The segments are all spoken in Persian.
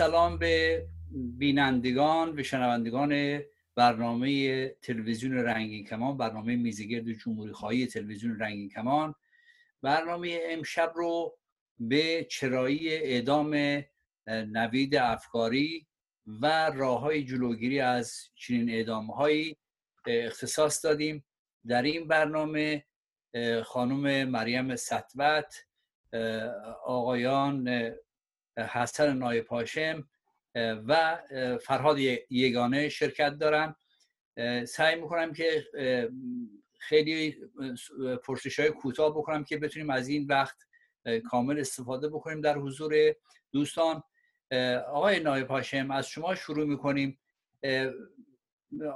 سلام به بینندگان و شنوندگان برنامه تلویزیون رنگین کمان برنامه میزگرد جمهوری خواهی تلویزیون رنگین کمان. برنامه امشب رو به چرایی اعدام نوید افکاری و راه های جلوگیری از چنین اعدام هایی اختصاص دادیم. در این برنامه خانم مریم ستوت آقایان حسن نایب هاشم و فرهاد یگانه شرکت دارن. سعی می‌کنم که خیلی پرسش های کوتاه بکنم که بتونیم از این وقت کامل استفاده بکنیم در حضور دوستان. آقای نایب هاشم از شما شروع می‌کنیم.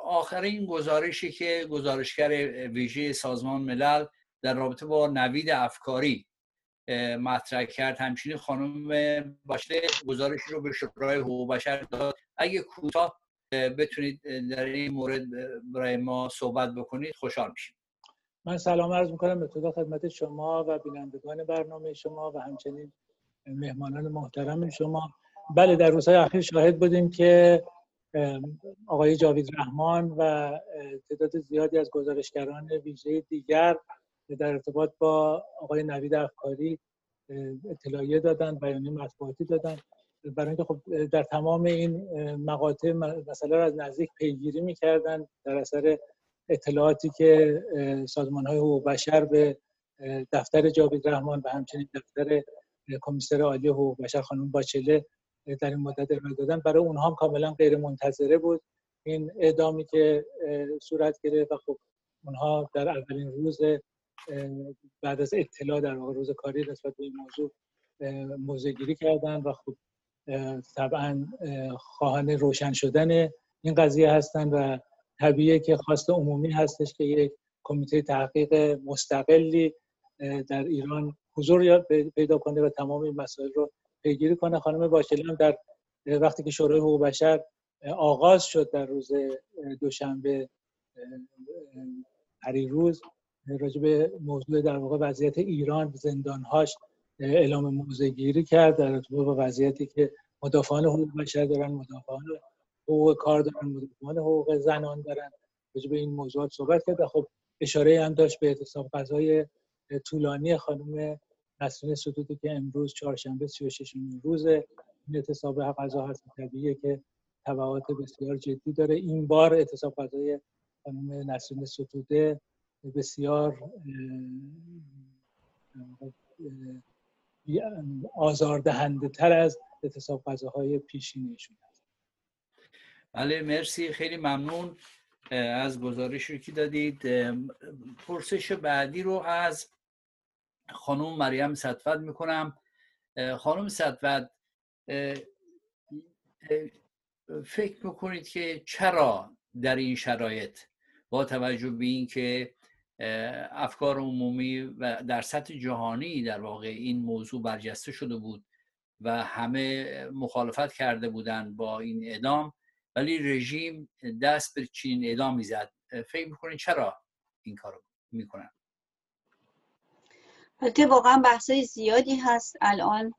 آخرین گزارشی که گزارشگر ویژه سازمان ملل در رابطه با نوید افکاری مطرح کرد. همچنین خانم باشه گزارشی رو به شورای حقوق بشر داد. اگه کوتاه بتونید در این مورد برای ما صحبت بکنید خوشحال میشیم. من سلام عرض می‌کنم به خدمت شما و بینندگان برنامه شما و همچنین مهمانان محترم شما. بله در روزهای اخیر شاهد بودیم که آقای جاوید رحمان و تعداد زیادی از گزارشگران ویژه دیگر در ارتباط با آقای نوید افکاری اطلاعیه دادن بیانیه مطبوعاتی دادن. برای اینکه خب در تمام این مقاطع مسئله را از نزدیک پیگیری می‌کردن در اثر اطلاعاتی که سازمان های حقوق بشر به دفتر جاوید رحمان و همچنین دفتر کمیسر عالی حقوق بشر خانم باچله در این مدت ارائه دادن. برای اونها هم کاملا غیر منتظره بود این اعدامی که صورت گرفت و خب اونها در اولین روز بعد از اطلاع در واقع روز کاری نسبت به این موضوع موضع گیری کردن و خب طبعا خواهان روشن شدن این قضیه هستند و طبیعه که خواست عمومی هستش که یک کمیته تحقیق مستقلی در ایران حضور پیدا کنه و تمام این مسائل رو پیگیری کنه. خانم باکلی هم در وقتی که شورای حقوق بشر آغاز شد در روز دوشنبه روز راجع به موضوع در واقع وضعیت ایران زندانهاش اعلام موضع گیری کرد در ارتباط با وضعیتی که مدافعان حقوق بشر دارن مدافعان حقوق کار دارن مدافعان حقوق زنان دارن. راجع به این موضوعات صحبت کرد خب اشاره هم داشت به اعتصاب غذای طولانی خانم نسرین ستوتی که امروز چهارشنبه 36 روز این اعتصاب غذا هست طبیعیه که تبعات بسیار جدی داره. این بار اعتصاب غذای خانم نسرین ستوده بسیار آزاردهنده تر از اعتصاب غذاهای پیشینیشون هست. بله مرسی. خیلی ممنون از گزارشی که دادید. پرسش بعدی رو از خانم مریم صدفت می‌کنم. خانم صدفت فکر می‌کنید که چرا در این شرایط با توجه به اینکه افکار عمومی و در سطح جهانی در واقع این موضوع برجسته شده بود و همه مخالفت کرده بودند با این اعدام ولی رژیم دست به چین اعدام می‌زد فکر می‌کنید چرا این کارو می‌کنن؟ البته واقعا بحثای زیادی هست الان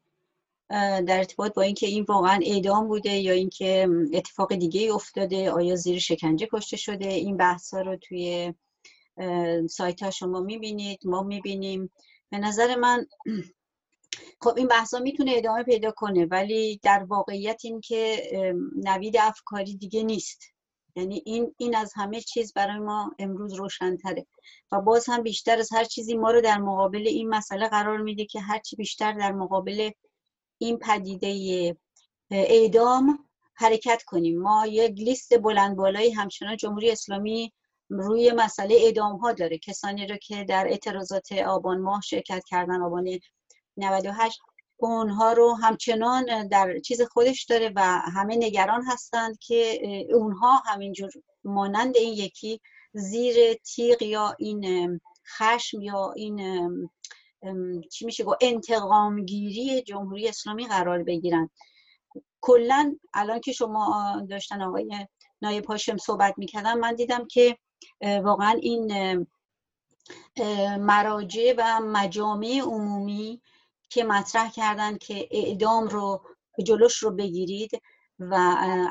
در ارتباط با اینکه این واقعا اعدام بوده یا اینکه اتفاق دیگه افتاده آیا زیر شکنجه کشته شده؟ این بحث رو توی سایت ها شما می‌بینید ما می‌بینیم. به نظر من خب این بحثا می‌تونه ادامه پیدا کنه ولی در واقعیت این که نوید افکاری دیگه نیست. یعنی این, این از همه چیز برای ما امروز روشنتره. و باز هم بیشتر از هر چیزی ما رو در مقابل این مسئله قرار میده که هرچی بیشتر در مقابل این پدیده اعدام حرکت کنیم. ما یک لیست بلند بالایی همچنان جمهوری اسلامی روی مسئله اعدام ها داره. کسانی رو که در اعتراضات آبان ماه شرکت کردن آبان 98 اونها رو همچنان در چیز خودش داره و همه نگران هستند که اونها همینجور مانند این یکی زیر تیغ یا این خشم یا این چی میشه گفت انتقام گیری جمهوری اسلامی قرار بگیرن. کلا الان که شما داشتن آقای نایب هاشم صحبت می‌کردن من دیدم که واقعا این مراجع و مجامع عمومی که مطرح کردن که اعدام رو جلوش رو بگیرید و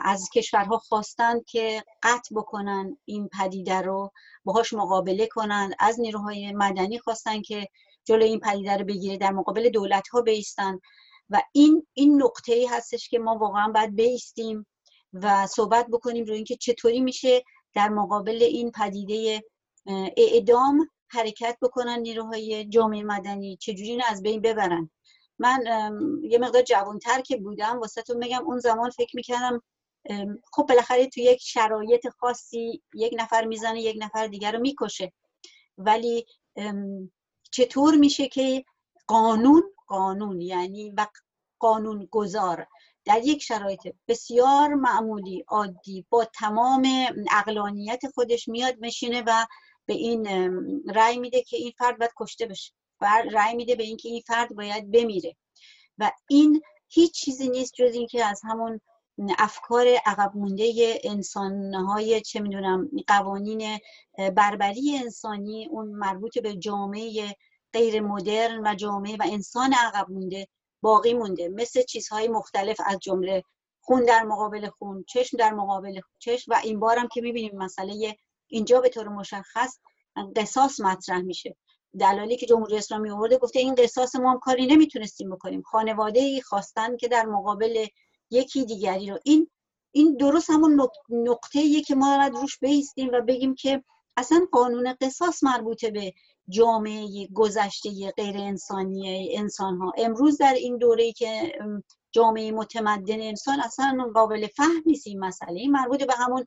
از کشورها خواستند که قطع بکنن این پدیده رو باهاش مقابله کنند. از نیروهای مدنی خواستن که جلو این پدیده رو بگیره در مقابل دولت ها بیستن. و این این نقطه ای هستش که ما واقعا باید بیستیم و صحبت بکنیم روی اینکه چطوری میشه در مقابل این پدیده اعدام حرکت بکنن نیروهای جامعه مدنی. چجوری اینو از بین ببرن؟ من یه مقدار جوانتر که بودم واسه میگم اون زمان فکر می‌کردم خب بالاخره تو یک شرایط خاصی یک نفر می‌زنه یک نفر دیگر رو می‌کشه. ولی چطور میشه که قانون قانون یعنی و قانون گذار در یک شرایط بسیار معمولی عادی با تمام اقلانیت خودش میاد میشینه و به این رأی میده که این فرد باید کشته بشه و رأی میده به اینکه این فرد باید بمیره. و این هیچ چیزی نیست جز اینکه از همون افکار عقب مونده انسانهای چه می‌دونم قوانین بربری انسانی اون مربوط به جامعه غیر مدرن و جامعه و انسان عقب مونده باقی مونده. مثل چیزهای مختلف از جمله خون در مقابل خون چشم در مقابل چشم و این بارم که می‌بینیم مسئله اینجا به طور مشخص قصاص مطرح میشه. دلالی که جمهوری اسلامی آورده گفته این قصاص ما هم کاری نمی‌تونستیم بکنیم. خانواده ای خواستن که در مقابل یکی دیگری رو این این درست همون نقطه ایه که ما باید روش بیستیم و بگیم که اصلا قانون قصاص مربوطه به جامعه گذشته غیر انسانی انسان ها امروز در این دوره که جامعه متمدن انسان اصلا قابل فهم نیست این مسئله. این مربوط به همون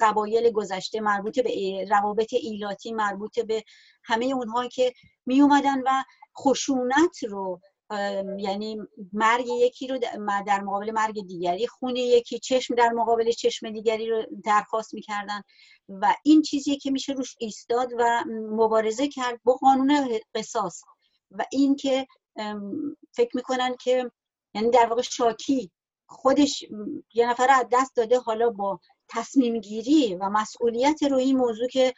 قبایل گذشته مربوط به روابط ایلاتی مربوط به همه اونها که می اومدن و خشونت رو یعنی مرگ یکی رو در مقابل مرگ دیگری خون یکی چشم در مقابل چشم دیگری رو درخواست می‌کردن و این چیزیه که میشه روش ایستاد و مبارزه کرد با قانون قصاص و این که فکر می‌کنن که یعنی در واقع شاکی خودش یه نفر از دست داده حالا با تصمیم گیری و مسئولیت روی این موضوع که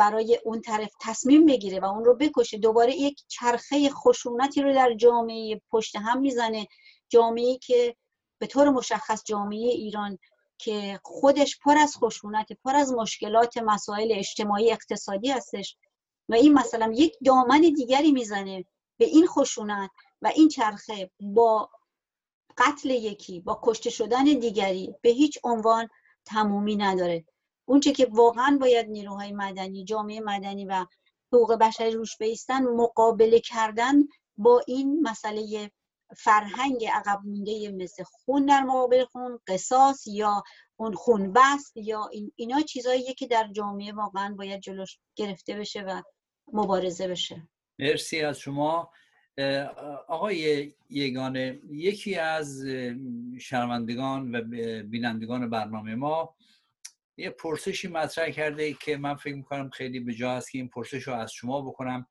برای اون طرف تصمیم بگیره و اون رو بکشه. دوباره یک چرخه خشونتی رو در جامعه پشت هم می‌زنه. جامعه که به طور مشخص جامعه ایران که خودش پر از خشونت پر از مشکلات مسائل اجتماعی اقتصادی هستش و این مثلا یک دامن دیگری می‌زنه به این خشونت و این چرخه با قتل یکی با کشته شدن دیگری به هیچ عنوان تمومی نداره. اونچه که واقعا باید نیروهای مدنی جامعه مدنی و حقوق بشری روش بیستن مقابله کردن با این مسئله فرهنگ عقب مونده مثل خون در مقابل خون قصاص یا اون خون بست یا این اینا چیزاییه که در جامعه واقعا باید جلوش گرفته بشه و مبارزه بشه. مرسی از شما. آقای یگانه یکی از شنوندگان و بینندگان برنامه ما یه پرسشی مطرح کرده که من فکر می‌کنم خیلی به جا هست که این پرسش رو از شما بکنم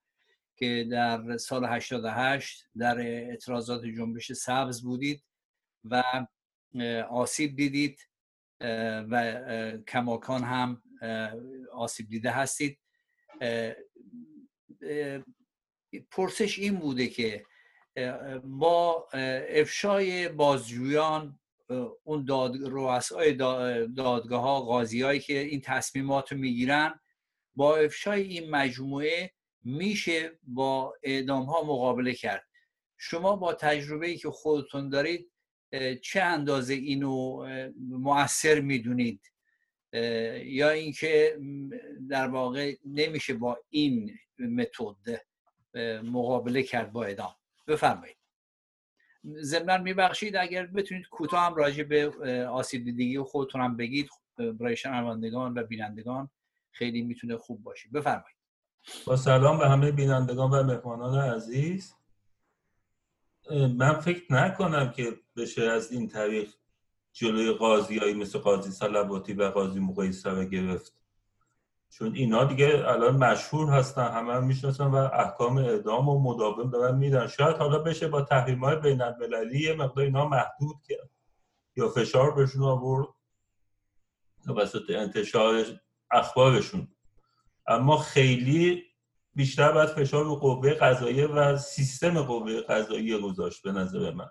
که در سال 88 در اعتراضات جنبش سبز بودید و آسیب دیدید و کماکان هم آسیب دیده هستید. پرسش این بوده که با افشای بازجویان اون داد رؤسای دادگاه ها قاضی هایی که این تصمیمات رو می‌گیرن با افشای این مجموعه میشه با اعدام ها مقابله کرد. شما با تجربه ای که خودتون دارید چه اندازه اینو مؤثر می‌دونید؟ یا اینکه در واقع نمیشه با این متد مقابله کرد با اعدام؟ بفرمایید. ضمنا میبخشید. اگر بتونید کوتاه هم راجع به آسیب دیدگی و خودتون هم بگید برای شنوندگان و بینندگان خیلی می‌تونه خوب باشه. بفرمایید. با سلام به همه بینندگان و مهمانان عزیز. من فکر نکنم که بشه از این طریق جلوی قاضی مثل قاضی سلواتی و قاضی مقایسه گرفت. چون اینا دیگه الان مشهور هستن همه هم می‌شناسن و احکام اعدام و مداوم دارن میدن. شاید حالا بشه با تحریم های بین المللی یه مقدار اینا محدود کرد یا فشار بهشون آورد توسط انتشار اخبارشون. اما خیلی بیشتر باید فشار رو قوه قضاییه و سیستم قوه قضاییه گذاشت به نظر من.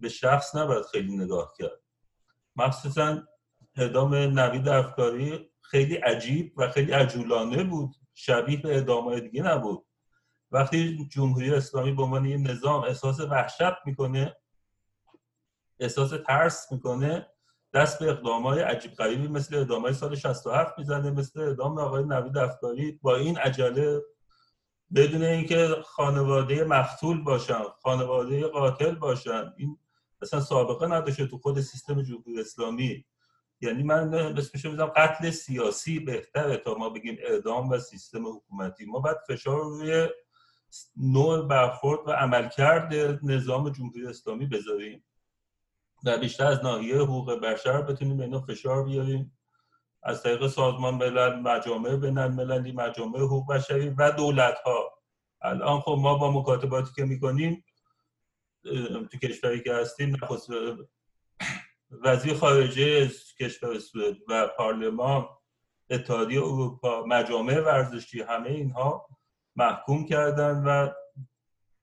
به شخص نباید خیلی نگاه کرد. مخصوصا اعدام نوید افکاری خیلی عجیب و خیلی عجولانه بود. شبیه به اعدام دیگه نبود. وقتی جمهوری اسلامی به عنوان یه نظام احساس وحشت می‌کنه احساس ترس می‌کنه دست به اقدام های عجیب غریبی مثل اعدام های سال 67 می‌زنه مثل اعدام آقای نوید افکاری با این عجله بدون اینکه خانواده مقتول باشن خانواده قاتل باشن. این اصلا سابقه نداشته تو خود سیستم جمهوری اسلامی. یعنی من اسمش می‌ذارم قتل سیاسی بهتره تا ما بگیم اعدام و سیستم حکومتی. ما باید فشار روی نوع برخورد و عملکرد نظام جمهوری اسلامی بذاریم و بیشتر از ناحیه حقوق بشر بتونیم به اینا فشار بیاریم. از طریق سازمان ملل مجامع بین المللی مجامع حقوق بشری و دولت ها الان خب ما با مکاتباتی که می‌کنیم تو کشوری که هستیم نخست وزیر خارجه کشور سوئد و پارلمان اتحادیه اروپا مجامع ورزشی همه اینها محکوم کردن و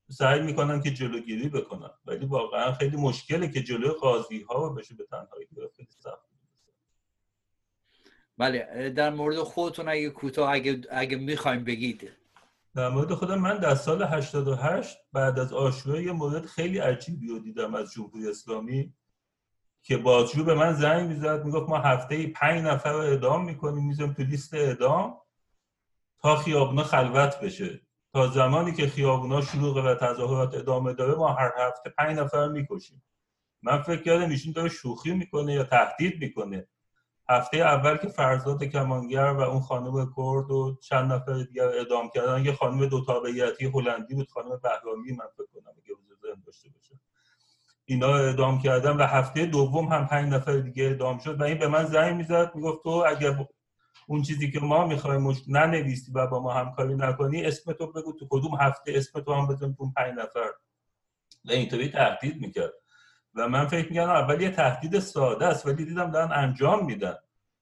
سعی می‌کنن که جلوگیری بکنن. ولی واقعا خیلی مشکله که جلوی قاضی ها بشه به تنهایی خیلی سخت بله در مورد خودتون اگه کوتاه اگه, اگه می‌خوایم بگید. در مورد خودم من در سال 88 بعد از آشورا یه مورد خیلی عجیبی رو دیدم از جمهوری اسلامی. که بازجو به من زنگ می‌زد می‌گفت ما هفته ای پنج نفر رو اعدام می‌کنیم میزم تو لیست اعدام تا خیابونا خلوت بشه. تا زمانی که خیابونا شلوغه و تظاهرات ادامه داره ما هر هفته پنج نفر می‌کشیم. من فکر کردم ایشون داره شوخی می‌کنه یا تهدید می‌کنه. هفته اول که فرزاد کمانگر و اون خانم کرد و چند نفر دیگر اعدام کردن یه خانم دو تابعیتی هلندی بود خانم بهرامی من فکر کنم اگه داشته باشه. اینا اعدام کردن و هفته دوم هم پنج نفر دیگه اعدام شد و این به من زنگ می‌زد می‌گفت تو اگر اون چیزی که ما می‌خوایم. ننویسی و با ما همکاری نکنی اسم تو بگو تو کدوم هفته اسم تو هم بزن تو پنج نفر. و اینطوری تهدید می‌کرد. و من فکر می‌کنم اول یه تهدید ساده است ولی دیدم دارن انجام میدن.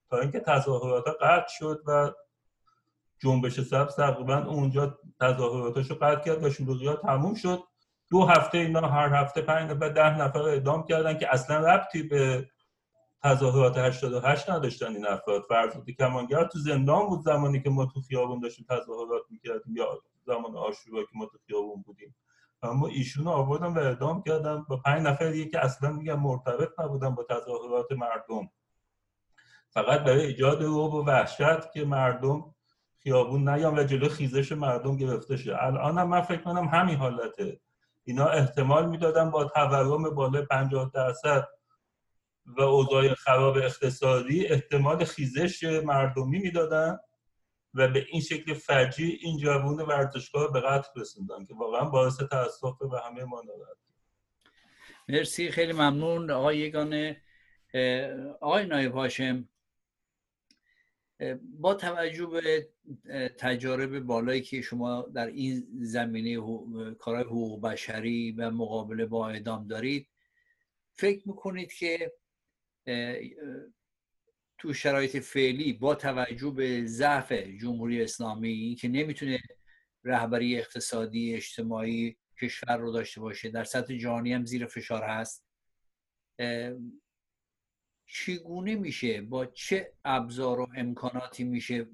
تا اینکه تظاهرات قطع شد و جنبش سبز تقریبا اونجا تظاهراتش رو قطع کرد و شلوغی تموم شد. دو هفته اینا هر هفته پنج نفر ده نفر اعدام کردن که اصلا ربطی به تظاهرات 88 نداشتن این افراد. فرزاد کمانگر تو زندان بود زمانی که ما تو خیابون داشتیم تظاهرات می‌کردیم یا زمان آشورا که ما تو خیابون بودیم. اما ایشون آوردن و اعدام کردن با پنج نفر دیگه که اصلا میگن مرتبط نبودن با تظاهرات مردم. فقط برای ایجاد روب و وحشت که مردم خیابون نیان و جلو خیزش مردم گرفته شه. الان هم من فکر کنم همین حالته. اینا احتمال می‌دادن با تورم بالای 50 درصد و اوضاع خراب اقتصادی احتمال خیزش مردمی می‌دادن و به این شکل فجی این جوون ورزشگاه به قتل رسوندن که واقعا باعث تاسف و همه ما ناراحت. مرسی خیلی ممنون. آقای یگانه آقای نایب هاشم. با توجه به تجارب بالایی که شما در این زمینه کارهای حقوق بشری و مقابله با اعدام دارید فکر می‌کنید که تو شرایط فعلی با توجه به ضعف جمهوری اسلامی که نمی‌تونه رهبری اقتصادی اجتماعی کشور رو داشته باشه در سطح جهانی هم زیر فشار هست چگونه میشه؟ با چه ابزار و امکاناتی میشه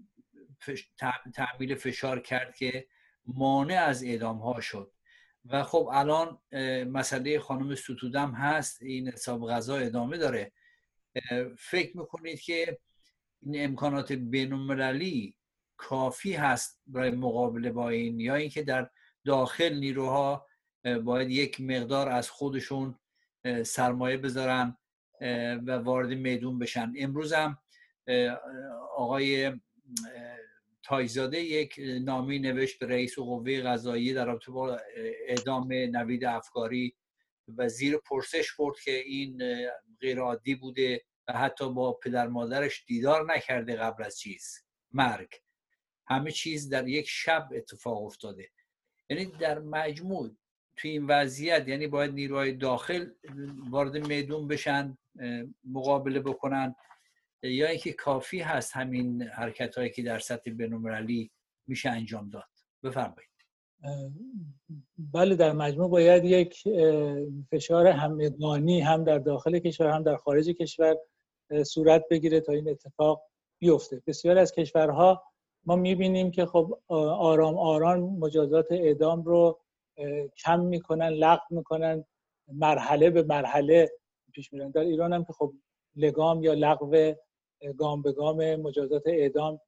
تعمیل فشار کرد که مانع از اعدام ها شد؟ و خب الان مسئله خانم ستودم هست این حساب غذا ادامه داره. فکر می‌کنید که این امکانات بین کافی هست برای مقابله با این یا اینکه در داخل نیروها باید یک مقدار از خودشون سرمایه بذارن و وارد میدون بشن. امروز هم آقای تایزاده یک نامی نوشت به رئیس قوه قضایی در رابطه با اعدام نوید افکاری و زیر پرسش برد که این غیر عادی بوده و حتی با پدر مادرش دیدار نکرده قبل از چیز. مرگ. همه چیز در یک شب اتفاق افتاده. یعنی در مجموع توی این وضعیت یعنی باید نیروهای داخل وارد میدون بشن مقابله بکنن. یا اینکه کافی هست همین حرکت هایی که در سطح بینالمللی میشه انجام داد. بفرمایید. بله در مجموع باید یک فشار همگانی هم در داخل کشور هم در خارج کشور صورت بگیره تا این اتفاق بیفته. بسیار از کشورها ما می‌بینیم که خب آرام آرام مجازات اعدام رو کم می‌کنن لغو می‌کنن مرحله به مرحله پیش میرن. در ایران هم که خب لگام یا لغو گام به گام مجازات اعدام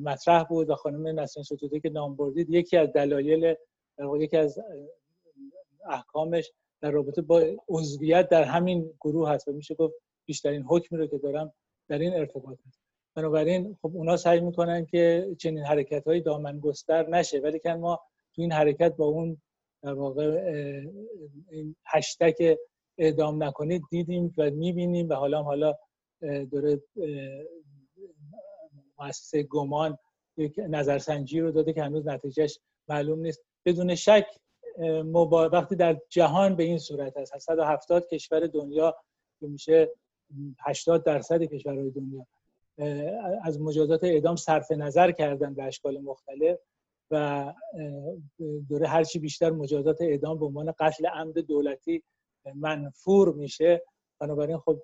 مطرح بود و خانم نسرین ستوده که نام بردید یکی از دلایل یکی از احکامش در رابطه با عضویت در همین گروه هست و میشه گفت بیشترین حکمی رو که دارم در این ارتباط هست. بنابراین خب اونا سعی می‌کنن که چنین حرکت های دامن گستر نشه ولی که ما تو این حرکت با اون در واقع این هشتک اعدام نکنید دیدیم و می‌بینیم و حالا حالا داره مؤسسه گمان یک نظرسنجی رو داده که هنوز نتیجهش معلوم نیست. بدون شک وقتی در جهان به این صورت هست 170 کشور دنیا که میشه 80 درصد کشورهای دنیا از مجازات اعدام صرف نظر کردن به اشکال مختلف و دوره هرچی بیشتر مجازات اعدام به عنوان قتل عمد دولتی منفور میشه بنابراین خب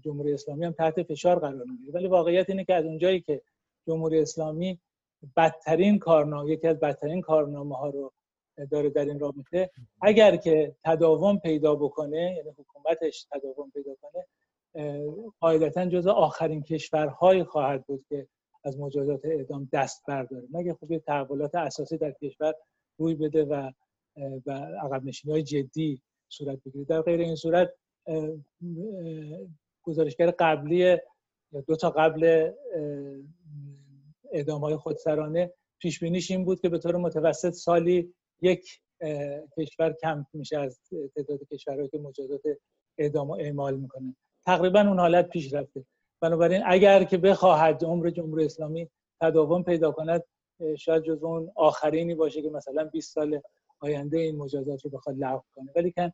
جمهوری اسلامی هم تحت فشار قرار می‌گیره. ولی واقعیت اینه که از اونجایی که جمهوری اسلامی بدترین کارنامه یکی از بدترین کارنامه ها رو داره در این رابطه اگر که تداوم پیدا بکنه یعنی حکومتش تداوم پیدا کنه قاعدتا جز آخرین کشورهایی خواهد بود که از مجازات اعدام دست برداره. مگه خب یه تحولات اساسی در کشور روی بده و و عقب نشینی های جدی صورت بگیره؟ در غیر این صورت گزارشگر قبلی دو تا قبل اعدام های خودسرانه پیش بینیش این بود که به طور متوسط سالی یک کشور کم میشه از تعداد کشورهایی که مجازات اعدام اعمال می‌کنه تقریبا اون حالت پیش رفته. بنابراین اگر که بخواهد عمر جمهوری اسلامی تداوم پیدا کند شاید جز اون آخرینی باشه که مثلا 20 سال آینده این مجازات رو بخواد لغو کنه. ولی کن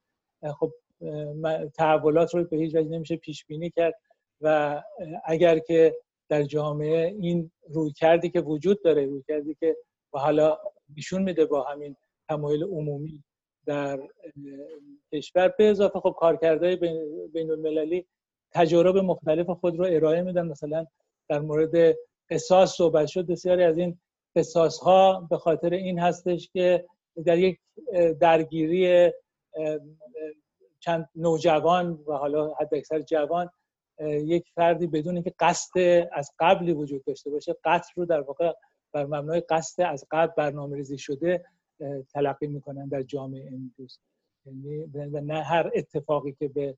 خب تحولات رو به هیچ وجه نمیشه پیش بینی کرد و اگر که در جامعه این روی کردی که وجود داره روی کردی که و حالا نشون میده با همین تمایل عمومی در کشور به اضافه خب کارکردهای بین المللی تجارب مختلف خود رو ارائه میدن. مثلا در مورد قصاص صحبت شد بسیاری از این قصاص ها به خاطر این هستش که در یک درگیری چند نوجوان و حالا حد اکثر جوان یک فردی بدون اینکه قصد از قبلی وجود داشته باشه قتل رو در واقع بر مبنای قصد از قبل برنامه ریزی شده تلقی می‌کنن در جامعه امروز. یعنی نه هر اتفاقی که به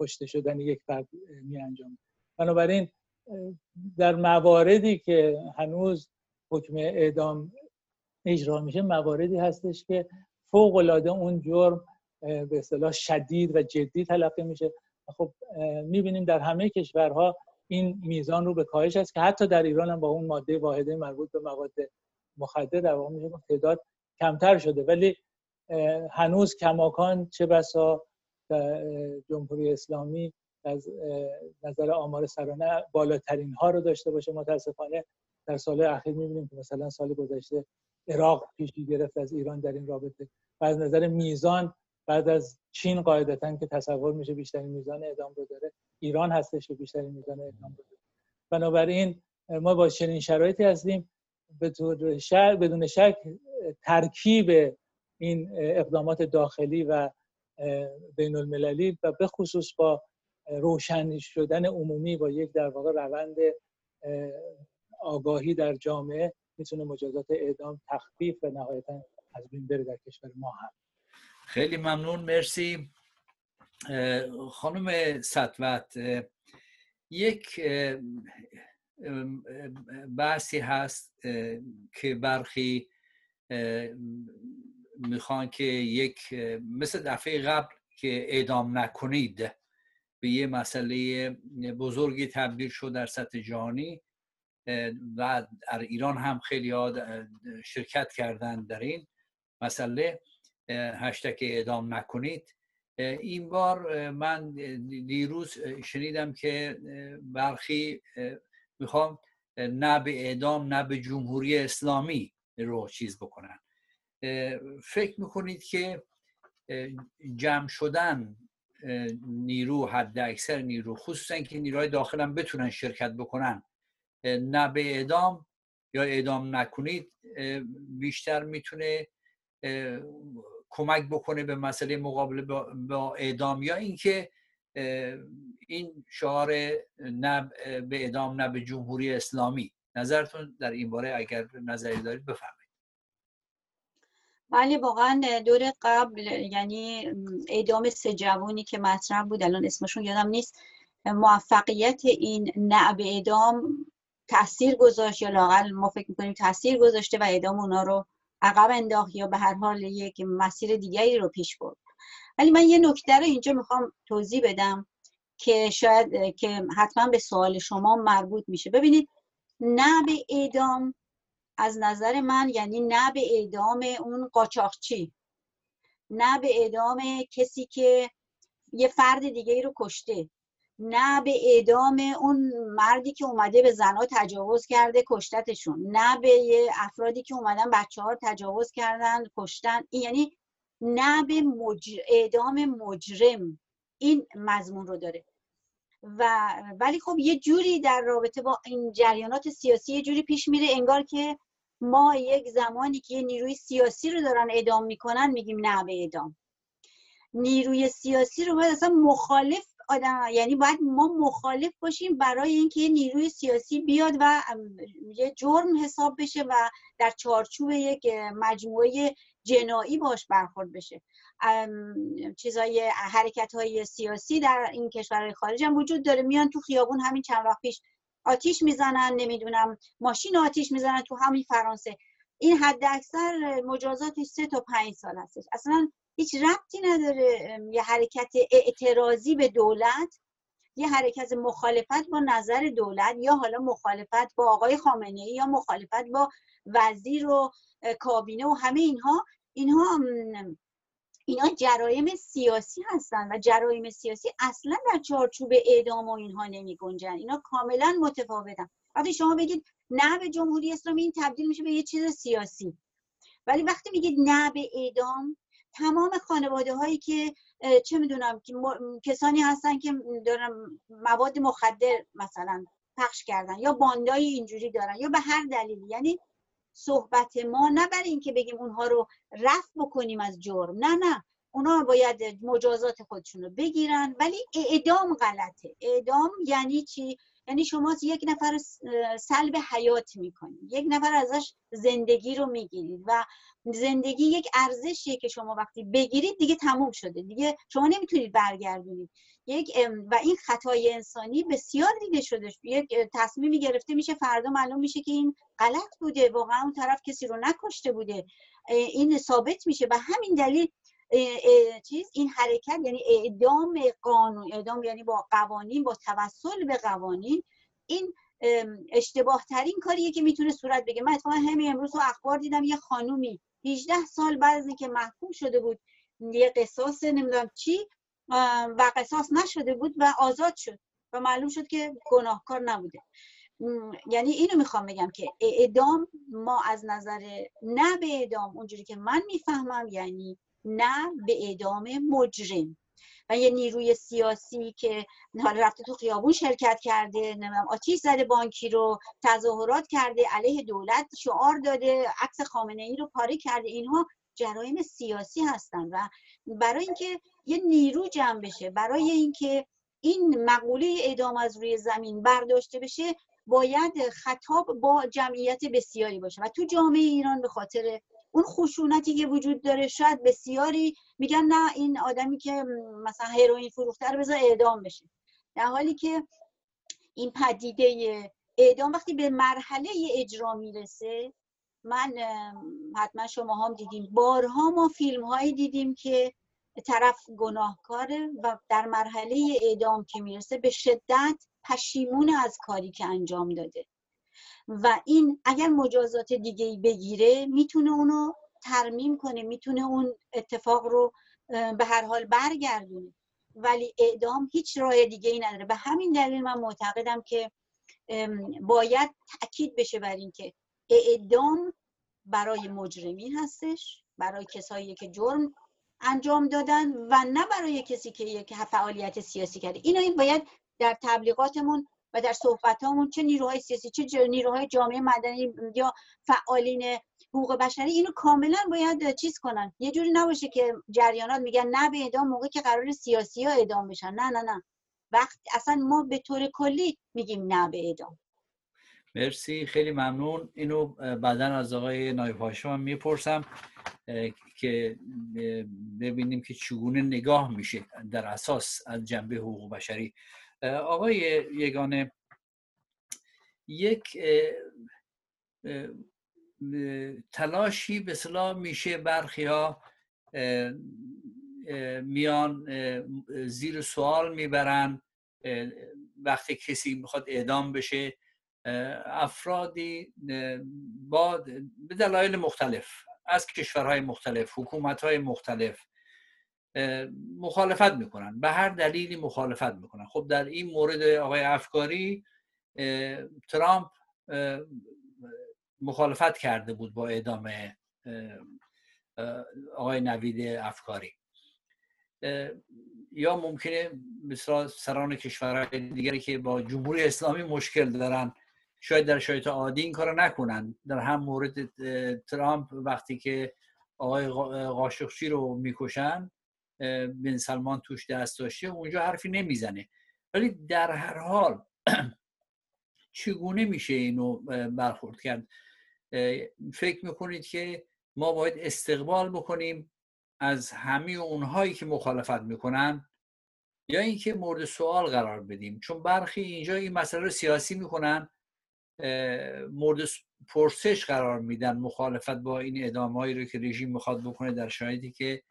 کشته شدن یک فرد می انجام بنابراین در مواردی که هنوز حکم اعدام اجرا میشه مواردی هستش که فوق العاده اون جرم به اصطلاح شدید و جدی تلقی میشه. خب می‌بینیم در همه کشورها این میزان رو به کاهش است که حتی در ایران هم با اون ماده واحده مربوط به مواد مخدر در واقع میشه تعداد کمتر شده. ولی هنوز کماکان چه بسا جمهوری اسلامی از نظر آمار سرانه بالاترین ها رو داشته باشه متاسفانه. در سال اخیر می‌بینیم که مثلا سال گذشته عراق پیشی گرفت از ایران در این رابطه. و از نظر میزان بعد از چین قاعدتا که تصور میشه بیشترین میزان اعدام رو داره ایران هستش که بیشترین میزان اعدام رو داره. بنابراین ما با چنین شرایطی هستیم. بدون شک ترکیب این اقدامات داخلی و بین المللی و به خصوص با روشن شدن عمومی با یک در واقع روند آگاهی در جامعه می‌تونه مجازات اعدام تخفیف و نهایتا از بین بره در کشور ما هم. خیلی ممنون مرسی. خانم سطوت یک بحثی هست که برخی می‌خوان که یک مثل دفعه قبل که اعدام نکنید به یه مسئله بزرگی تبدیل شد در سطح جهانی و در ایران هم خیلی ها شرکت کردن در این مسئله. هشتک اعدام نکنید. این بار من دیروز شنیدم که برخی می‌خوام نه به اعدام نه به جمهوری اسلامی رو چیز بکنن. فکر می‌کنید که جمع شدن نیرو حد اکثر نیرو خصوصا که نیروهای داخل هم بتونن شرکت بکنن نه به اعدام یا اعدام نکنید بیشتر می‌تونه کمک بکنه به مسئله مقابله با اعدام یا اینکه این شعار نه به اعدام نه به جمهوری اسلامی. نظرتون در این باره اگر نظری دارید بفرمایید. بله واقعا دور قبل یعنی اعدام سه جوانی که مطرح بود الان اسمشون یادم نیست. موفقیت این نه به اعدام تاثیر گذاشت یا لاقل ما فکر می‌کنیم تاثیر گذاشته و اعدام اونا رو عقب انداخت یا به هر حال یک مسیر دیگری رو پیش برد. ولی من یه نکته رو اینجا می‌خوام توضیح بدم که شاید که حتما به سوال شما مربوط میشه. ببینید نه به اعدام از نظر من یعنی نه به اعدام اون قاچاقچی نه به اعدام کسی که یه فرد دیگه ای رو کشته نه به اعدام اون مردی که اومده به زنها تجاوز کرده کشتتشون نه به افرادی که اومدن بچه ها تجاوز کردن کشتن. یعنی نه به اعدام مجرم. این مضمون رو داره. و ولی خب یه جوری در رابطه با این جریانات سیاسی یه جوری پیش میره انگار که ما یک زمانی که یه نیروی سیاسی رو دارن اعدام می‌کنن میگیم نه به اعدام. نیروی سیاسی رو باید اصلا مخالف آدم یعنی باید ما مخالف باشیم برای اینکه یه نیروی سیاسی بیاد و یه جرم حساب بشه و در چارچوب یک مجموعه جنایی باش برخورد بشه. چیزای حرکت های سیاسی در این کشورهای خارج هم وجود داره. میان تو خیابون همین چند وقت پیش آتیش می‌زنن نمی‌دونم ماشین آتیش می‌زنن تو همین فرانسه. این حد اکثر مجازاتش سه تا پنج سال هستش. اصلا هیچ ربطی نداره یه حرکت اعتراضی به دولت یه حرکت مخالفت با نظر دولت یا حالا مخالفت با آقای خامنه ای یا مخالفت با وزیر و کابینه و همه اینها. اینها اینا جرایم سیاسی هستن و جرایم سیاسی اصلا در چارچوب اعدام و اینها نمی گنجن اینا کاملا متفاوتن. وقتی شما بگید نه به جمهوری اسلامی این تبدیل میشه به یه چیز سیاسی. ولی وقتی میگید نه به اعدام تمام خانواده هایی که چه می‌دونم کسانی هستن که دارن مواد مخدر مثلا پخش کردن یا باندای اینجوری دارن یا به هر دلیلی یعنی صحبت ما نه برای اینکه بگیم اونها رو رفع بکنیم از جرم. نه نه. اونا باید مجازات خودشون رو بگیرن ولی اعدام غلطه. اعدام یعنی چی؟ یعنی شما یک نفر سلب حیات می‌کنید یک نفر ازش زندگی رو می‌گیرید و زندگی یک ارزشیه که شما وقتی بگیرید دیگه تموم شده. دیگه شما نمی‌تونید برگردونید. یک و این خطای انسانی بسیار دیده شده. یک تصمیمی گرفته میشه فردا معلوم میشه که این غلط بوده. واقعا اون طرف کسی رو نکشته بوده. این ثابت میشه. و همین دلیل چیز این حرکت یعنی اعدام قانون اعدام یعنی با قوانین با توسل به قوانین این اشتباه ترین کاریه که می‌تونه صورت بگه. من اتفاقا همین امروز تو اخبار دیدم یه خانومی 18 سال بعد از اینکه محکوم شده بود یه قصاص نمی‌دونم چی و قصاص نشده بود و آزاد شد و معلوم شد که گناهکار نبوده. یعنی اینو می‌خوام بگم که اعدام ما از نظر نه به اعدام اونجوری که من می‌فهمم یعنی نه به اعدام مجرم. و یه نیروی سیاسی که حالا رفته تو خیابون شرکت کرده نمی‌دونم آتیش زده بانکی رو تظاهرات کرده علیه دولت شعار داده عکس خامنه ای رو پاره کرده. اینها جرایم سیاسی هستن و برای اینکه یه نیرو جمع بشه برای اینکه این مقوله اعدام از روی زمین برداشته بشه باید خطاب با جمعیت بسیاری باشه. و تو جامعه ایران به خاطر اون خشونتی که وجود داره شاید بسیاری میگن نه این آدمی که مثلا هروئین فروخته رو بذار اعدام بشه. در حالی که این پدیده اعدام وقتی به مرحله اجرا می‌رسه من حتما شما هم دیدیم. بارها ما فیلم هایی دیدیم که طرف گناهکاره و در مرحله اعدام که می‌رسه به شدت پشیمون از کاری که انجام داده. و این اگر مجازات دیگه ای بگیره می‌تونه اونو ترمیم کنه می‌تونه اون اتفاق رو به هر حال برگردونه. ولی اعدام هیچ راه دیگه ای نداره. به همین دلیل من معتقدم که باید تاکید بشه بر اینکه اعدام برای مجرمین هستش برای کسایی که جرم انجام دادن و نه برای کسی که یک فعالیت سیاسی کرده. اینو این باید در تبلیغاتمون و در صحبتامون چه نیروهای سیاسی چه نیروهای جامعه مدنی یا فعالین حقوق بشری اینو کاملا باید چیز کنن. یه جوری نباشه که جریانات میگن نه به اعدام موقع که قرار سیاسی ها اعدام بشن. نه نه نه. وقت اصلا ما به طور کلی میگیم نه به اعدام. مرسی. خیلی ممنون. اینو بعدا از آقای نایب هاشم می‌پرسم که ببینیم که چگونه نگاه میشه در اساس از جنبه حقوق بشری. آقای یگانه یک تلاشی به صلاح میشه برخی ها میان زیر سوال می‌برن وقتی کسی می‌خواد اعدام بشه افرادی با به دلایل مختلف از کشورهای مختلف حکومتهای مختلف مخالفت می‌کنن. به هر دلیلی مخالفت می‌کنن. خب در این مورد آقای افکاری ترامپ مخالفت کرده بود با اعدام آقای نوید افکاری. یا ممکنه مثلا سران کشورهای دیگری که با جمهوری اسلامی مشکل دارن شاید در شرایط عادی این کارو نکنن. در هم مورد ترامپ وقتی که آقای قاشقچی رو می‌کشن بن سلمان توش دست داشته اونجا حرفی نمی‌زنه. ولی در هر حال چگونه میشه اینو برخورد کرد؟ فکر می‌کنید که ما باید استقبال بکنیم از همه اونهایی که مخالفت می‌کنن یا اینکه مورد سوال قرار بدیم؟ چون برخی اینجا این مسئله رو سیاسی می‌کنن مورد پرسش قرار میدن مخالفت با این ادامه رو که رژیم می‌خواد بکنه در شرایطی که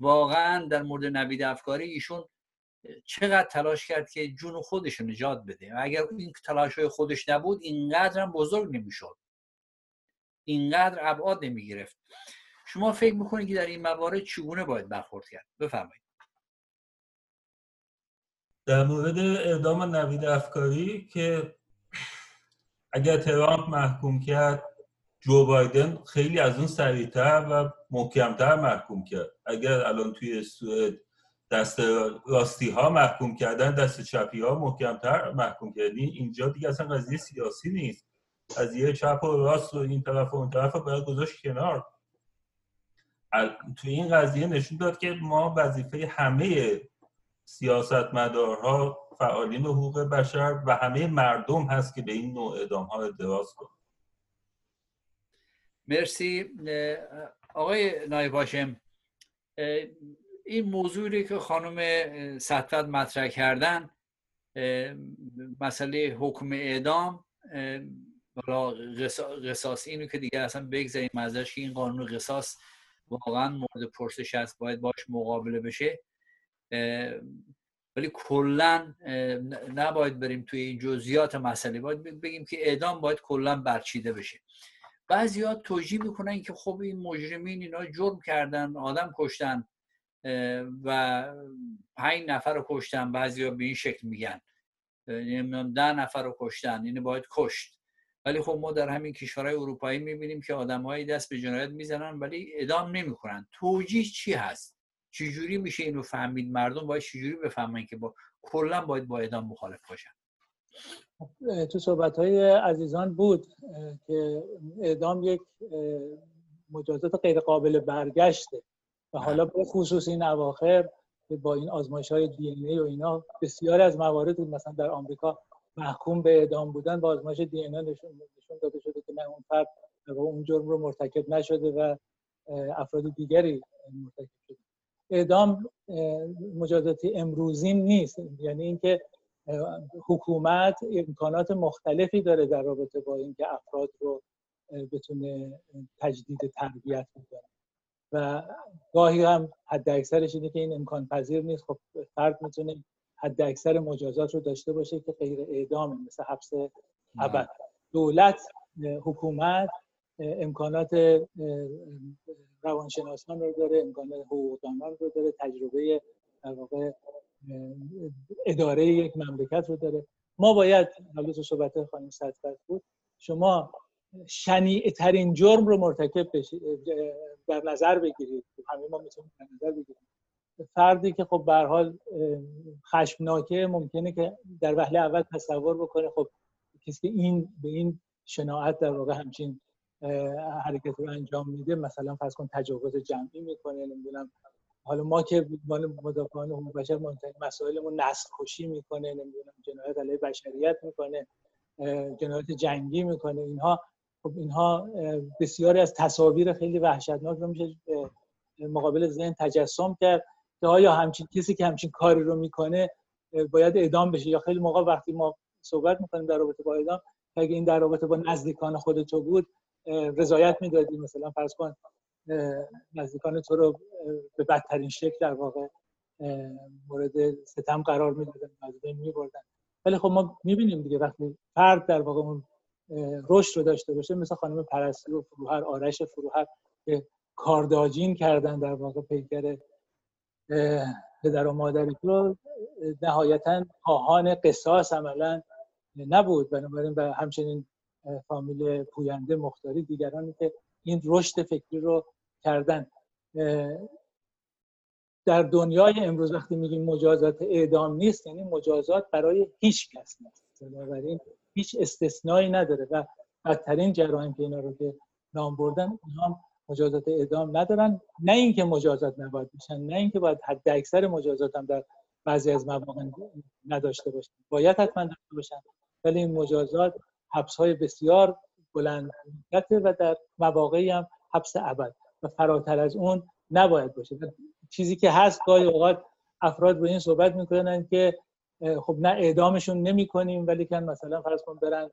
واقعا در مورد نوید افکاری ایشون چقدر تلاش کرد که جون خودش نجات بده. و اگر این تلاش های خودش نبود اینقدر هم بزرگ نمی‌شد. اینقدر ابعاد نمی گرفت شما فکر می‌کنید که در این موارد چگونه باید برخورد کرد؟ بفرمایید. در مورد اعدام نوید افکاری که اگر ترامپ محکوم کرد جو بایدن خیلی از اون سریعتر و محکمتر محکوم کرد. اگر الان توی سوئد دست راستی ها محکوم کردن دست چپی ها محکمتر محکوم کردن. اینجا دیگه اصلا قضیه سیاسی نیست. قضیه چپ و راست و این طرف و اون طرف باید گذاشت کنار. توی این قضیه نشون داد که ما وظیفه همه سیاستمدارها فعالین حقوق بشر و همه مردم هست که به این نوع اعدام ها اعتراض کنن. مرسی. آقای نایب هاشم این موضوعی که خانم سطفت مطرح کردن مسئله حکم اعدام قصاص اینو که دیگه اصلا بگذاریم ازش که این قانون قصاص واقعا مورد پرسش است باید باش مقابله بشه. ولی کلا نباید بریم توی این جزئیات مسئله باید بگیم که اعدام باید کلا برچیده بشه. بعضی توجیه می‌کنن که خب این مجرمین اینا جرم کردن آدم کشتن و پنج نفر رو کشتن بعضی ها به این شکل میگن. ده نفر رو کشتن اینو باید کشت. ولی خب ما در همین کشورهای اروپایی می‌بینیم که آدمهایی دست به جنایت می‌زنن ولی ادام نمی‌کنن. توجیه چی هست؟ چجوری میشه اینو فهمید؟ مردم باید چجوری بفهمن که با کلا باید با اعدام مخالف باشن؟ تو صحبت های عزیزان بود که اعدام یک مجازات غیر قابل برگشته و حالا به خصوص این اواخر با این آزمایش های دی ای و اینا بسیاری از موارد مثلا در آمریکا محکوم به اعدام بودن با آزمایش دی ای نشون داده شده که نه اون فرد اون جرم رو مرتکب نشده و افراد دیگری مرتکب شده. اعدام مجازاتی امروزین نیست یعنی اینکه حکومت امکانات مختلفی داره در رابطه با اینکه افراد رو بتونه تجدید تربیت بکنه. و گاهی هم حد اکثرش اینه که این امکان پذیر نیست. خب فرد می‌تونه حد اکثر مجازات رو داشته باشه که غیر اعدام مثل حبس ابد. دولت حکومت امکانات روانشناسان رو داره امکانات حقوقدانان رو داره تجربه در واقع اداره یک مملکت رو داره. ما باید حالا تو صحبت خانم صدفت بود شما شنیع ترین جرم رو مرتکب در نظر بگیرید. همه ما می‌تونیم در نظر بگیریم. فردی که خب به حال خشمناکه ممکنه که در وهله اول تصور بکنه. خب کسی که این به این شناعت در واقع همچین حرکت رو انجام میده مثلا فرض کن تجاوز جمعی می‌کنه نمی‌دونم. حالا ما که عنوان مدافعان حقوق بشر مسائلمون نسل کشی می‌کنه نمی‌دونم جنایت علیه بشریت می‌کنه جنایت جنگی می‌کنه. اینها خب اینها بسیاری از تصاویر خیلی وحشتناک رو میشه مقابل ذهن تجسم کرد که آیا همچین کسی که همچین کاری رو می‌کنه باید اعدام بشه؟ یا خیلی موقع وقتی ما صحبت می‌کنیم در رابطه با اعدام اگه این در رابطه با نزدیکان خود تو بود رضایت می‌دادی مثلا؟ فرض کن نزدیکان تو رو به بدترین شکل در واقع مورد ستم قرار می‌دادن از میبردن. ولی خب ما می‌بینیم دیگه وقتی فرد در واقع اون رشد رو داشته باشه مثل خانم پرستی و فروهر آرش فروهر که کارداجین کردن در واقع پیکر پدر و مادری رو نهایتا خواهان قصاص عملا نبود. بنابراین به همچنین فامیل پوینده مختاری دیگرانی که این رشد فکری رو کردن. در دنیای امروز وقتی میگیم مجازات اعدام نیست یعنی مجازات برای هیچ کس نیست. بنابراین هیچ استثنایی نداره و بدترین جرایم که اینا رو که نام بردن اینا مجازات اعدام ندارن. نه اینکه مجازات نباید بشن نه اینکه باید حد اکثر مجازات هم در بعضی از مواقع نداشته باشن. باید حتما داشته باشن ولی این مجازات حبس های بسیار بلند و در مواقعی هم حبس ابد. و فراتر از اون نباید باشه. چیزی که هست گاهی اوقات افراد به این صحبت می‌کنن که خب نه اعدامشون نمی کنیم ولی کن مثلا فرض کن برن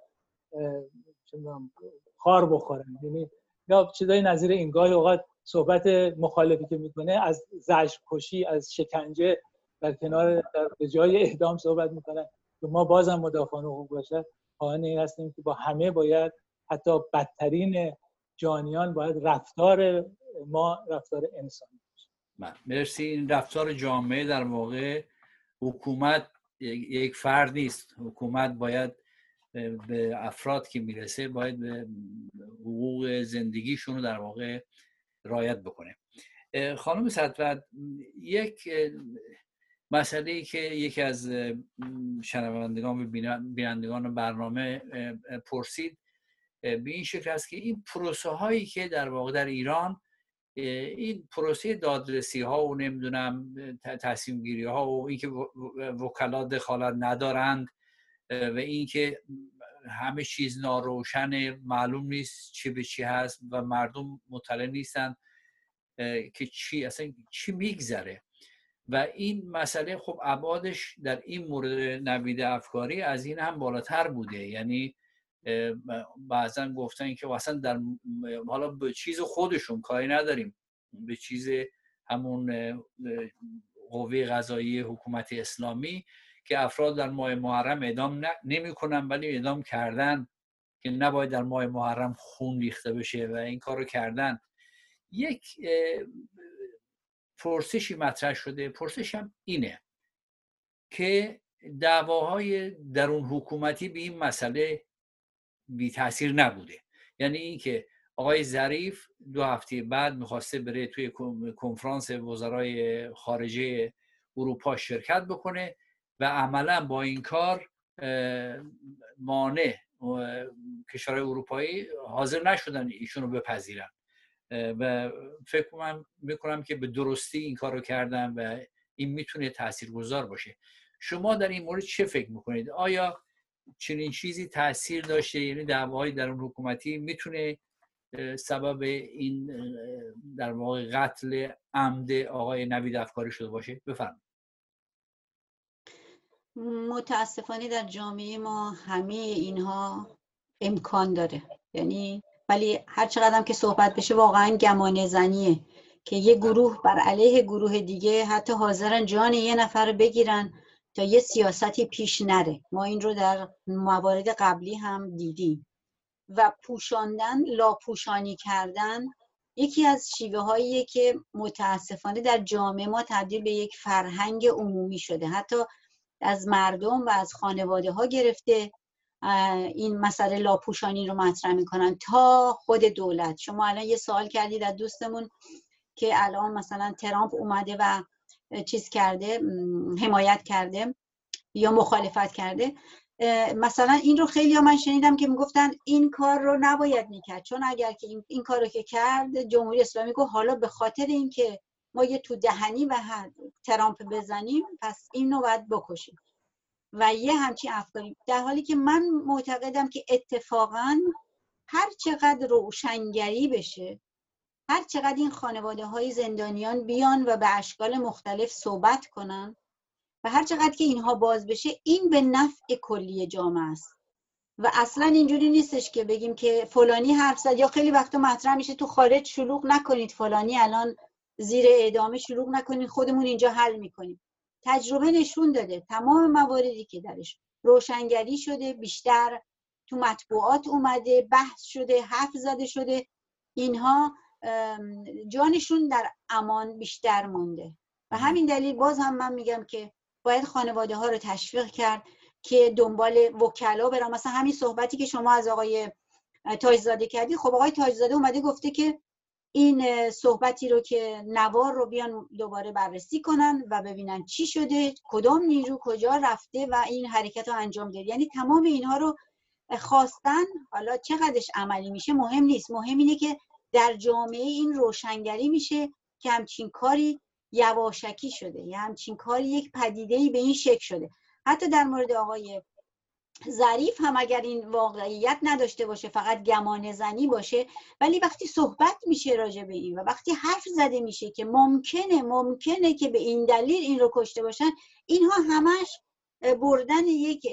خار بخورن. یعنی یا چیزای نظیر این. گاهی اوقات صحبت مخالفی که می‌کنه از زجر کشی از شکنجه در کنار در جای اعدام صحبت می‌کنن. که ما بازم مدافعان حقوق باشه خواهان این هستیم که با همه باید حتی بدترین جانیان باید رفتار ما رفتار انسانی باشه. مرسی. این رفتار جامعه در واقع حکومت یک فرد نیست. حکومت باید به افراد که می‌رسه باید به حقوق زندگیشون رو در واقع رایت بکنه. خانم صدرت یک مسئله ای که یکی از شنوندگان و بینندگان برنامه پرسید به این شکل است که این پروسه هایی که در واقع در ایران این پروسه دادرسی ها و نمی‌دونم تصمیم گیری ها و اینکه وکلا دخالت ندارند و اینکه همه چیز ناروشن معلوم نیست چی به چی هست و مردم مطلع نیستن که چی اصلا چی میگذره. و این مسئله خب ابعادش در این مورد نوید افکاری از این هم بالاتر بوده. یعنی بعضا گفتن که اصلا در حالا به چیز خودشون کاری نداریم. به چیز همون قوه قضایی حکومت اسلامی که افراد در ماه محرم اعدام نمی‌کنن ولی اعدام کردن که نباید در ماه محرم خون ریخته بشه و این کارو کردن. یک پرسشی مطرح شده. پرسشم اینه که دعواهای درون حکومتی به این مسئله بی تاثیر نبوده. یعنی اینکه آقای ظریف دو هفته بعد می‌خواسته بره توی کنفرانس وزرای خارجه اروپا شرکت بکنه و عملا با این کار مانع کشورهای اروپایی حاضر نشدن ایشون رو بپذیرن و فکر می‌کنم که به درستی این کار رو کردن و این می‌تونه تاثیرگذار باشه. شما در این مورد چه فکر می‌کنید؟ آیا چنین چیزی تاثیر داشته یعنی دعواهای در اون حکومتی می‌تونه سبب این در واقع قتل عمد آقای نوید افکاری شده باشه. بفرمایید. متاسفانه در جامعه ما همه اینها امکان داره. یعنی ولی هر چقدر که صحبت بشه واقعا گمانه زنیه که یه گروه بر علیه گروه دیگه حتی حاضرن جان یه نفر بگیرن. تا یه سیاستی پیش نره. ما این رو در موارد قبلی هم دیدیم. و پوشاندن لاپوشانی کردن یکی از شیوه هاییه که متاسفانه در جامعه ما تبدیل به یک فرهنگ عمومی شده. حتی از مردم و از خانواده ها گرفته این مسئله لاپوشانی رو مطرح می‌کنن. تا خود دولت. شما الان یه سوال کردید از دوستمون که الان مثلا ترامپ اومده و چیز کرده حمایت کرده یا مخالفت کرده. مثلا این رو خیلی ها من شنیدم که می‌گفتن این کار رو نباید می‌کرد. چون اگر که این, این کار رو که کرد جمهوری اسلامی گفت حالا به خاطر اینکه ما یه تو دهنی و ترامپ بزنیم پس این رو باید بکشیم. و یه همچین افکاری. در حالی که من معتقدم که اتفاقا هر چقدر روشنگری بشه هر چقدر این خانواده های زندانیان بیان و به اشکال مختلف صحبت کنن و هر چقدر که اینها باز بشه این به نفع کلی جامعه است. و اصلا اینجوری نیستش که بگیم که فلانی حرف زد یا خیلی وقتا مطرح میشه تو خارج شلوغ نکنید فلانی الان زیر اعدامه شلوغ نکنید خودمون اینجا حل می‌کنیم. تجربه نشون داده تمام مواردی که درش روشنگری شده بیشتر تو مطبوعات اومده بحث شده حرف زده شده اینها جانشون در امان بیشتر مونده. و همین دلیل باز هم من میگم که باید خانواده ها رو تشویق کرد که دنبال وکلا برن. مثلا همین صحبتی که شما از آقای تاجزاده کردی. خب آقای تاجزاده اومده گفته که این صحبتی رو که نوار رو بیان دوباره بررسی کنن و ببینن چی شده کدام نیرو کجا رفته و این حرکت رو انجام داد یعنی تمام اینها رو خواستن. حالا چقدرش عملی میشه مهم نیست. مهم اینه که در جامعه این روشنگری میشه که همچین کاری یواشکی شده. یا همچین کاری یک پدیده به این شکل شده. حتی در مورد آقای ظریف هم اگر این واقعیت نداشته باشه فقط گمان زنی باشه ولی وقتی صحبت میشه راجع به این و وقتی حرف زده میشه که ممکنه ممکنه که به این دلیل این رو کشته باشن اینها همش بردن یک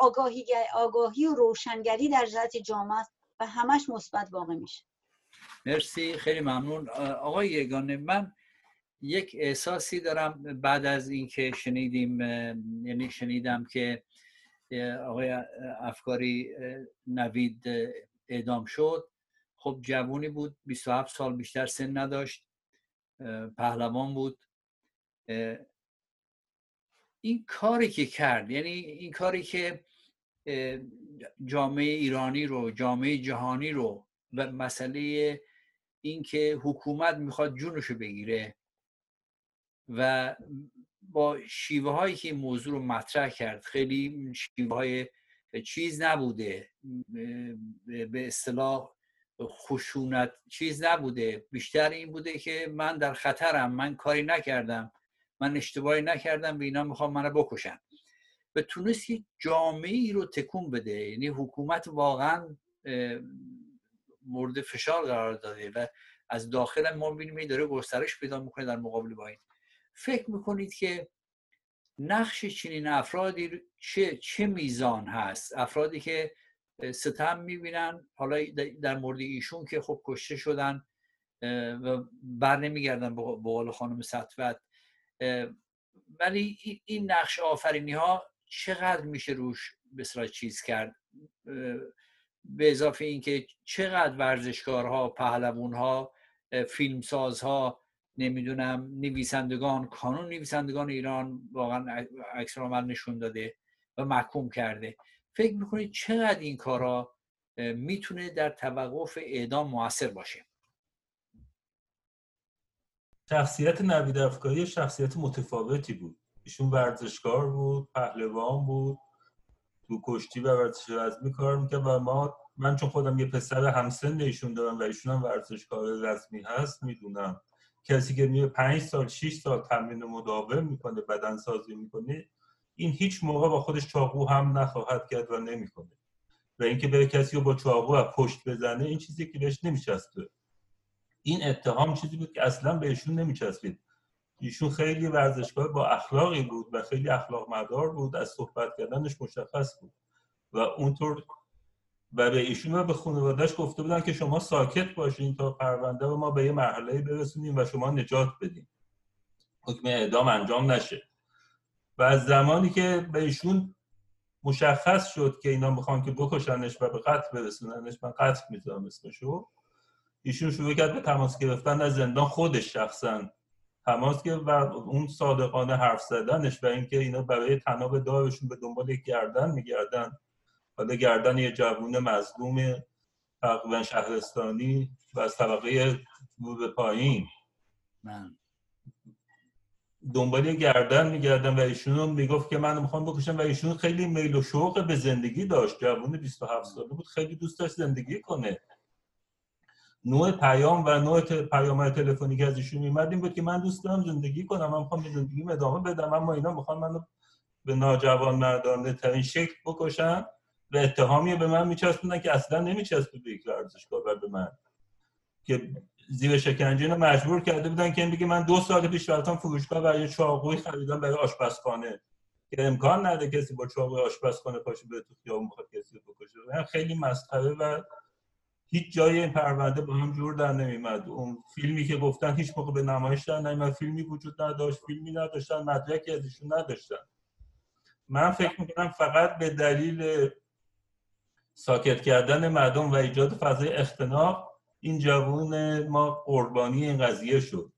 آگاهی, آگاهی و روشنگری در جهت جامعه است و همش مثبت واقع میشه. مرسی خیلی ممنون. آقای یگانه من یک احساسی دارم بعد از اینکه شنیدیم یعنی شنیدم که آقای افکاری نوید اعدام شد. خب جوونی بود 27 سال بیشتر سن نداشت پهلوان بود. این کاری که کرد یعنی این کاری که جامعه ایرانی رو جامعه جهانی رو و مسئله اینکه حکومت می‌خواد جونشو بگیره و با شیوه هایی که این موضوع رو مطرح کرد خیلی شیوه های چیز نبوده به اصطلاح خشونت چیز نبوده. بیشتر این بوده که من در خطرم من کاری نکردم من اشتباهی نکردم به اینا می‌خوام منو بکشن. و تونست یک جامعه ای رو تکون بده. یعنی حکومت واقعا مورد فشار قرار داده و از داخل ما می‌بینیم داره گسترش پیدا می‌کنه در مقابل با این. فکر می‌کنید که نقش چنین افرادی چه, چه میزان هست؟ افرادی که ستم می‌بینن حالا در مورد ایشون که خب کشته شدن و بر نمیگردن به قول خانم سطوت ولی این نقش آفرینی ها چقدر میشه روش بسرا چیز کرد؟ به اضافه اینکه چقدر ورزشکارها پهلوانها فیلمسازها نمی‌دونم نویسندگان کانون نویسندگان ایران واقعا عکس عمل نشون داده و محکوم کرده. فکر می‌کنید چقدر این کارا می‌تونه در توقف اعدام موثر باشه؟ شخصیت نوید افکاری شخصیت متفاوتی بود. ایشون ورزشکار بود پهلوان بود. تو کشتی و ورزش رزمی کار می‌کرد و ما من چون خودم یه پسر همسن ایشون دارم و ایشون هم ورزشکار رسمی هست می‌دونم. کسی که میره پنج سال 6 سال تمرین مداوم می‌کنه بدن سازی می‌کنه این هیچ موقع با خودش چاقو هم نخواهد کرد و نمی‌کنه. و اینکه بره کسی رو با چاقو و پشت بزنه این چیزی که بهش نمیچسبه. این اتهام چیزی بود که اصلا بهشون نمیچسبید. ایشون خیلی ورزشگاه با اخلاقی بود و خیلی اخلاق مدار بود از صحبت کردنش مشخص بود. و اونطور و به ایشون و به خانوادهش گفته بودن که شما ساکت باشین تا پرونده و ما به یه مرحله برسونیم و شما نجات بدیم حکم اعدام انجام نشه. و از زمانی که به ایشون مشخص شد که اینا می‌خوان که بکشنش و به قتل برسوننش من قتل می‌ذارم اسمشو ایشون شروع کرد به تماس گرفتن از زندان خودش شخصا. تماس گرفت و اون صادقانه حرف زدنش و اینکه اینا برای تناب دارشون به دنبال یک گردن میگردن. حالا گردن یه جوون مظلوم تقریبا شهرستانی و از طبقه به پایین. من. دنبال گردن میگردم و ایشون می‌گفت که من می‌خوام بکشم و ایشون خیلی میل و شوق به زندگی داشت. جوون 27 ساله بود خیلی دوست داشت زندگی کنه. نوع پیام و نوع پیام تلفنی که از ایشون میمد این بود که من دوست دارم زندگی کنم من می‌خوام زندگی ادامه بدم اما اینا می‌خوان منو به ناجوان مردانه ترین شکل بکشن و اتهامی به من میچسبونن که اصلا نمیچسبه به یک و به من. که زیر شکنجه رو مجبور کرده بودن که بگه من دو سال پیش رفتم فروشگاه یه چاقوی خریدم برای آشپزخانه. که امکان نده کسی با چاقوی آشپزخانه پاشه به تو خیابون بخواد کسی بکشه. خیلی مسخره و هیچ جای این پرونده با هم جور در نمیمد اون فیلمی که گفتن هیچ موقع به نمایش در نمیمد فیلمی وجود نداشت فیلمی نداشتن مدرکی ازشون نداشتن. من فکر می‌کنم فقط به دلیل ساکت کردن مردم و ایجاد فضای اختناق این جوون ما قربانی این قضیه شد.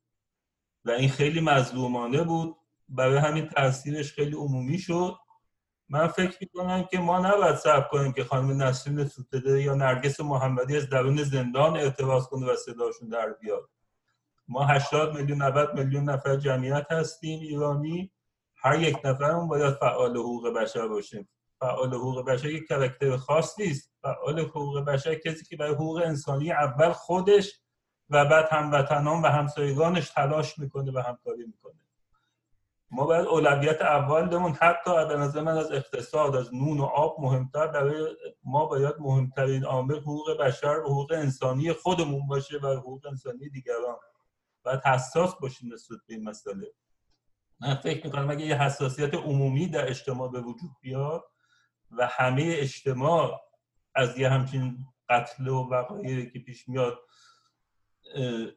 و این خیلی مظلومانه بود. برای همین تاثیرش خیلی عمومی شد. من فکر می‌کنم که ما نباید صبر کنیم که خانم نسرین سوتده یا نرگس محمدی از درون زندان اعتراض کنه و صداشون در بیاد. ما 80 میلیون 90 میلیون نفر جمعیت هستیم ایرانی. هر یک نفرمون باید فعال حقوق بشر باشیم فعال حقوق بشر یک کرکتر خاص نیست. فعال حقوق بشر کسی که برای حقوق انسانی اول خودش و بعد هموطنان و همسایگانش تلاش می‌کنه و همکاری می‌کنه. ما باید اولویت اول دمون حتی به نظر من از اقتصاد از نون و آب مهمتر برای ما باید مهمترین عامل حقوق بشر و حقوق انسانی خودمون باشه و حقوق انسانی دیگران. باید حساس باشیم نسبت به این مسئله. من فکر می‌کنم اگه یه حساسیت عمومی در اجتماع به وجود بیاد و همه اجتماع از یه همچین قتل و وقایعی که پیش میاد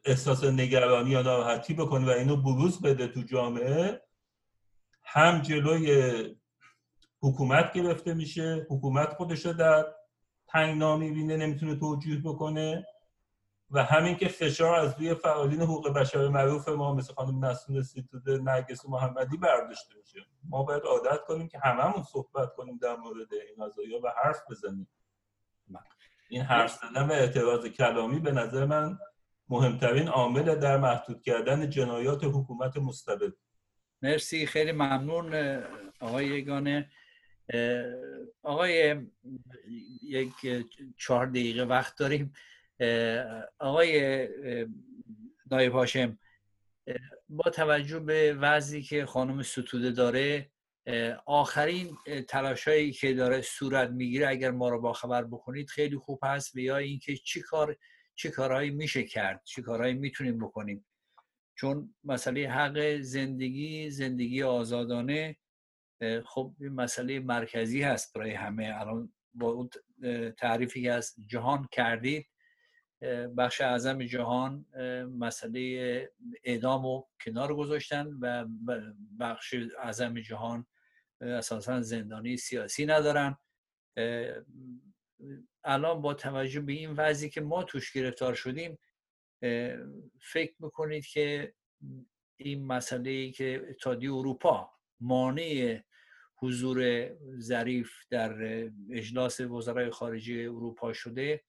احساس نگرانی یا ناراحتی بکنه و اینو بروز بده تو جامعه هم جلوی حکومت گرفته میشه حکومت خودش رو در تنگنا می‌بینه نمی‌تونه توجیه بکنه و همین که فشار از روی فعالین حقوق بشر معروف ما مثل خانم نسرین سیتوده نرگس محمدی برداشته میشه. ما باید عادت کنیم که هممون صحبت کنیم در مورد این قضايا و حرف بزنیم. این حرف زدن و اعتراض کلامی به نظر من مهمترین عامل در محدود کردن جنایات حکومت مستبد. مرسی خیلی ممنون آقای یگانه. آقای یک چهار دقیقه وقت داریم. آقای نایب هاشم با توجه به وضعی که خانم ستوده داره آخرین تلاشایی که داره صورت می‌گیره اگر ما رو باخبر بکنید خیلی خوب هست. و یا اینکه چی کار چی کارهایی میشه کرد چی کارهایی می‌تونیم بکنیم. چون مسئله حق زندگی زندگی آزادانه خب این مسئله مرکزی هست برای همه. الان با اون تعریفی که از جهان کردید بخش اعظم جهان مسئله اعدام و کنار گذاشتن و بخش اعظم جهان اساسا زندانی سیاسی ندارن. الان با توجه به این وضعی که ما توش گرفتار شدیم فکر می‌کنید که این مسئله ای که اتحادیه اروپا مانع حضور ظریف در اجلاس وزرای خارجه اروپا شده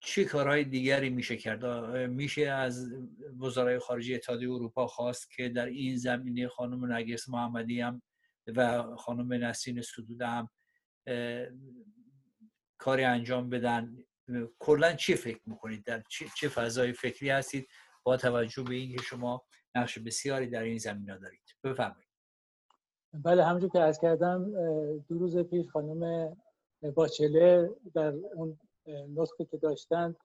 چه کارهای دیگری میشه کرد؟ میشه از وزرای خارجه اتحادیه اروپا خواست که در این زمینه خانم نرگس محمدی هم و خانم نسرین سدود هم کاری انجام بدن؟ کلا چی فکر می‌کنید؟ در چه فضای فکری هستید؟ با توجه به اینکه شما نقش بسیاری در این زمینه دارید. بفرمایید. بله همونجور که از کردم دو روز پیش خانم باچله در اون نسخه که داشتن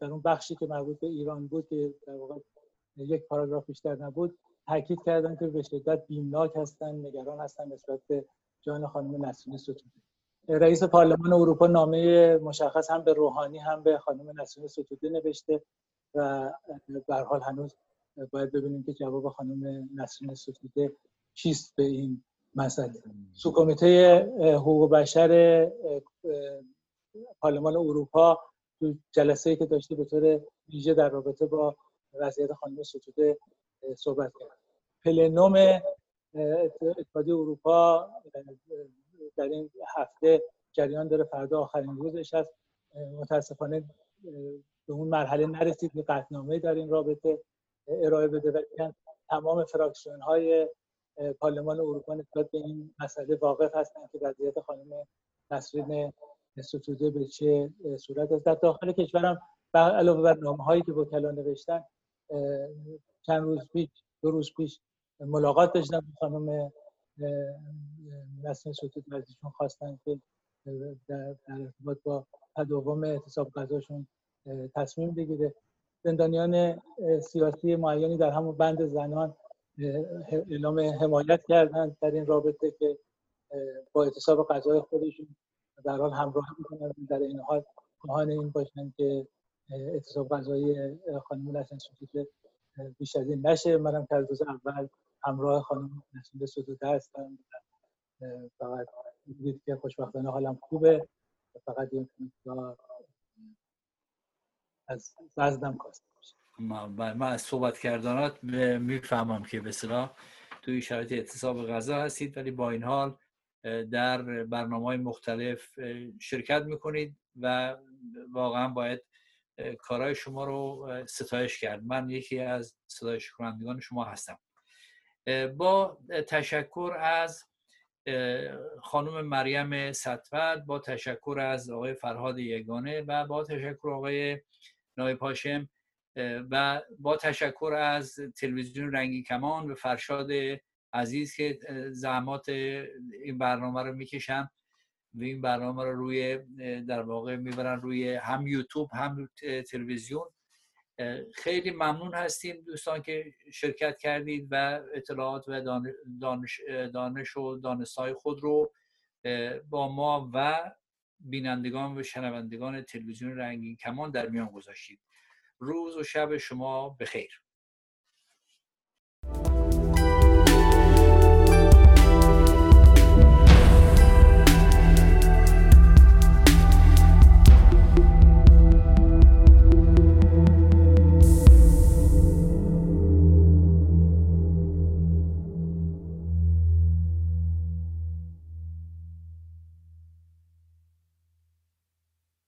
در اون بخشی که مربوط به ایران بود که در واقع یک پاراگراف بیشتر نبود تاکید کردن که به شدت بیمناک هستن نگران هستن نسبت به جان خانم نسرین ستوده. رئیس پارلمان اروپا نامه مشخص هم به روحانی هم به خانم نسرین ستوده نوشته و به حال هنوز باید ببینیم که جواب خانم نسرین ستوده چیست به این مسئله. سو کمیته حقوق بشر پارلمان اروپا تو جلسه ای که داشته به طور ویژه در رابطه با وضعیت خانم ستوده صحبت کرد. پلنوم اتحادیه اروپا در این هفته جریان داره فردا آخرین روزش هست. متاسفانه به اون مرحله نرسید که قطنامه در این رابطه ارائه بده. و تمام فراکسیون های پارلمان اروپا نسبت به این مسئله واقف هستند که وضعیت خانم نسرین ستوده به چه صورت است. در داخل کشورم علاوه بر نامه هایی که وکلا نوشتن چند روز پیش دو روز پیش ملاقات داشتم با خانم نسرین ستوده ازشون خواستن که در ارتباط با تداوم اعتصاب غذاشون تصمیم بگیره. زندانیان سیاسی معینی در همون بند زنان اعلام حمایت کردن در این رابطه که با اعتصاب غذای خودشون در حال همراه می‌کنن در این حال خواهان این باشن که اعتصاب غذایی خانم نسیم سوتوده بیش از این نشه. منم که از روز اول همراه خانم نسیم سوتوده هستم. فقط دید که خوشبختانه حالم خوبه فقط یک از وزنم کاسته من از صحبت کردانات می‌فهمم که به توی شرایط اعتصاب غذا هستید ولی با این حال در برنامه های مختلف شرکت می‌کنید و واقعا باید کارهای شما رو ستایش کرد. من یکی از ستایش کنندگان شما هستم. با تشکر از خانم مریم ستفت با تشکر از آقای فرهاد یگانه و با تشکر آقای نایب پاشم و با تشکر از تلویزیون رنگی کمان و فرشاد عزیز که زحمات این برنامه رو می‌کشم و این برنامه رو روی در واقع می‌برن روی هم یوتیوب هم تلویزیون. خیلی ممنون هستیم دوستان که شرکت کردید و اطلاعات و دانش, دانش و دانستهای خود رو با ما و بینندگان و شنوندگان تلویزیون رنگین کمان در میان گذاشتید. روز و شب شما بخیر.